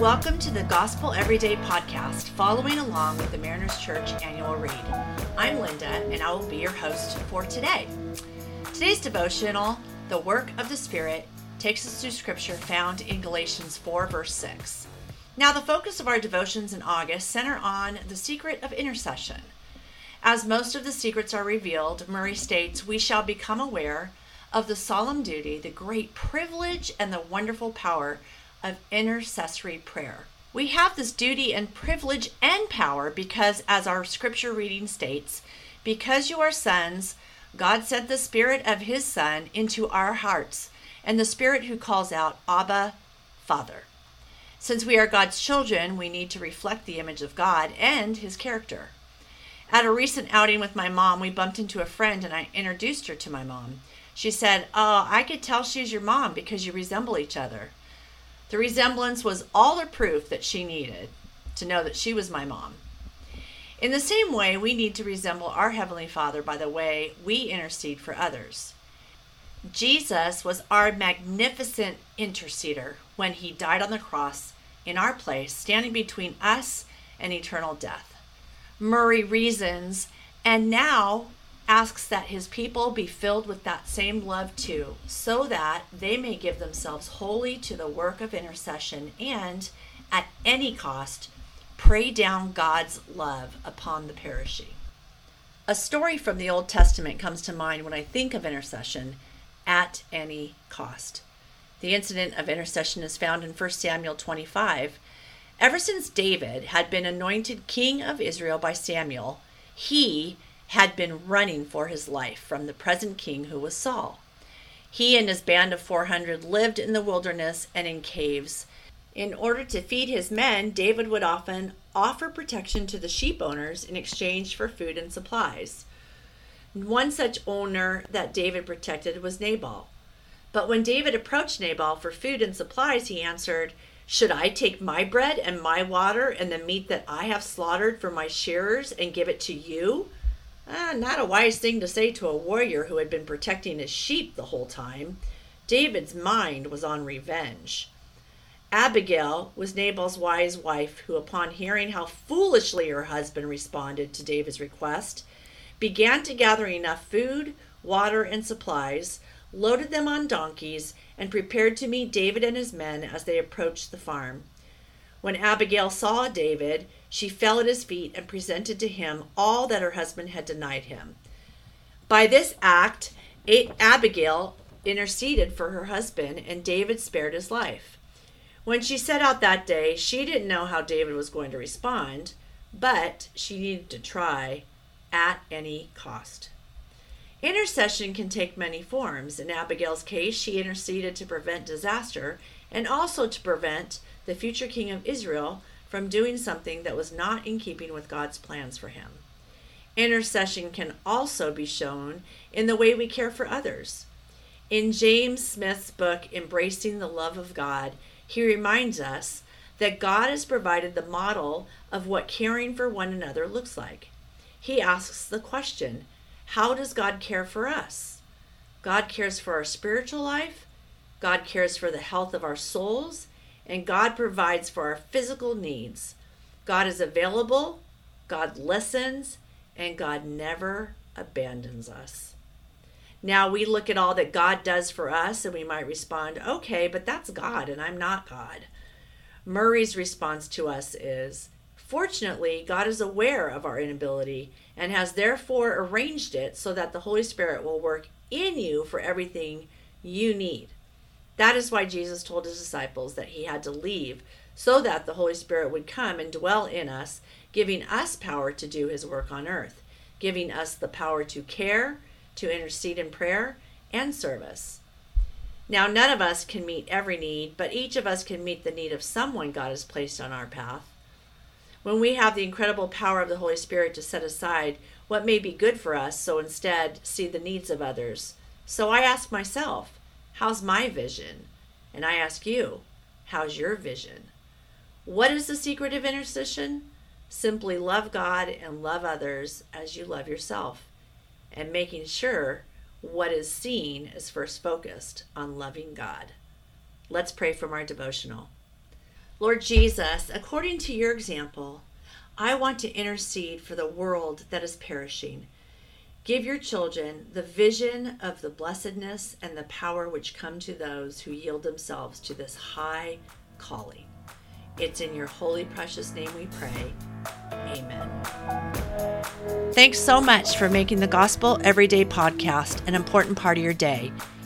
Welcome to the Gospel Everyday podcast, following along with the Mariners Church annual read. I'm Linda, and I will be your host for today. Today's devotional, The Work of the Spirit, takes us to scripture found in Galatians 4, verse 6. Now, the focus of our devotions in August center on the secret of intercession. As most of the secrets are revealed, Murray states, we shall become aware of the solemn duty, the great privilege, and the wonderful power of intercessory prayer. We have this duty and privilege and power because, as our scripture reading states, because you are sons, God sent the Spirit of His Son into our hearts, and the Spirit who calls out, Abba, Father. Since we are God's children, we need to reflect the image of God and His character. At a recent outing with my mom, we bumped into a friend and I introduced her to my mom. She said, Oh, I could tell she's your mom because you resemble each other. The resemblance was all the proof that she needed to know that she was my mom. In the same way, we need to resemble our Heavenly Father by the way we intercede for others. Jesus was our magnificent interceder when he died on the cross in our place, standing between us and eternal death. Murray reasons, and now asks that his people be filled with that same love too, so that they may give themselves wholly to the work of intercession and, at any cost, pray down God's love upon the perishing. A story from the Old Testament comes to mind when I think of intercession at any cost. The incident of intercession is found in 1 Samuel 25. Ever since David had been anointed king of Israel by Samuel, he had been running for his life from the present king who was Saul. He and his band of 400 lived in the wilderness and in caves. In order to feed his men, David would often offer protection to the sheep owners in exchange for food and supplies. One such owner that David protected was Nabal. But when David approached Nabal for food and supplies, he answered, Should I take my bread and my water and the meat that I have slaughtered for my shearers and give it to you? Ah, not a wise thing to say to a warrior who had been protecting his sheep the whole time. David's mind was on revenge. Abigail was Nabal's wise wife, who, upon hearing how foolishly her husband responded to David's request, began to gather enough food, water, and supplies, loaded them on donkeys, and prepared to meet David and his men as they approached the farm. When Abigail saw David, she fell at his feet and presented to him all that her husband had denied him. By this act, Abigail interceded for her husband, and David spared his life. When she set out that day, she didn't know how David was going to respond, but she needed to try at any cost. Intercession can take many forms. In Abigail's case, she interceded to prevent disaster and also to prevent the future king of Israel from doing something that was not in keeping with God's plans for him. Intercession can also be shown in the way we care for others. In James Smith's book, Embracing the Love of God, he reminds us that God has provided the model of what caring for one another looks like. He asks the question How does God care for us? God cares for our spiritual life, God cares for the health of our souls, and God provides for our physical needs. God is available, God listens, and God never abandons us. Now we look at all that God does for us and we might respond, okay, but that's God and I'm not God. Murray's response to us is, fortunately, God is aware of our inability and has therefore arranged it so that the Holy Spirit will work in you for everything you need. That is why Jesus told his disciples that he had to leave so that the Holy Spirit would come and dwell in us, giving us power to do his work on earth, giving us the power to care, to intercede in prayer, and service. Now, none of us can meet every need, but each of us can meet the need of someone God has placed on our path. When we have the incredible power of the Holy Spirit to set aside what may be good for us, so instead see the needs of others. So I ask myself, How's my vision? And I ask you, how's your vision? What is the secret of intercession? Simply love God and love others as you love yourself, and making sure what is seen is first focused on loving God. Let's pray from our devotional. Lord Jesus, according to your example, I want to intercede for the world that is perishing. Give your children the vision of the blessedness and the power which come to those who yield themselves to this high calling. It's in your holy, precious name we pray. Amen. Thanks so much for making the Gospel Everyday podcast an important part of your day.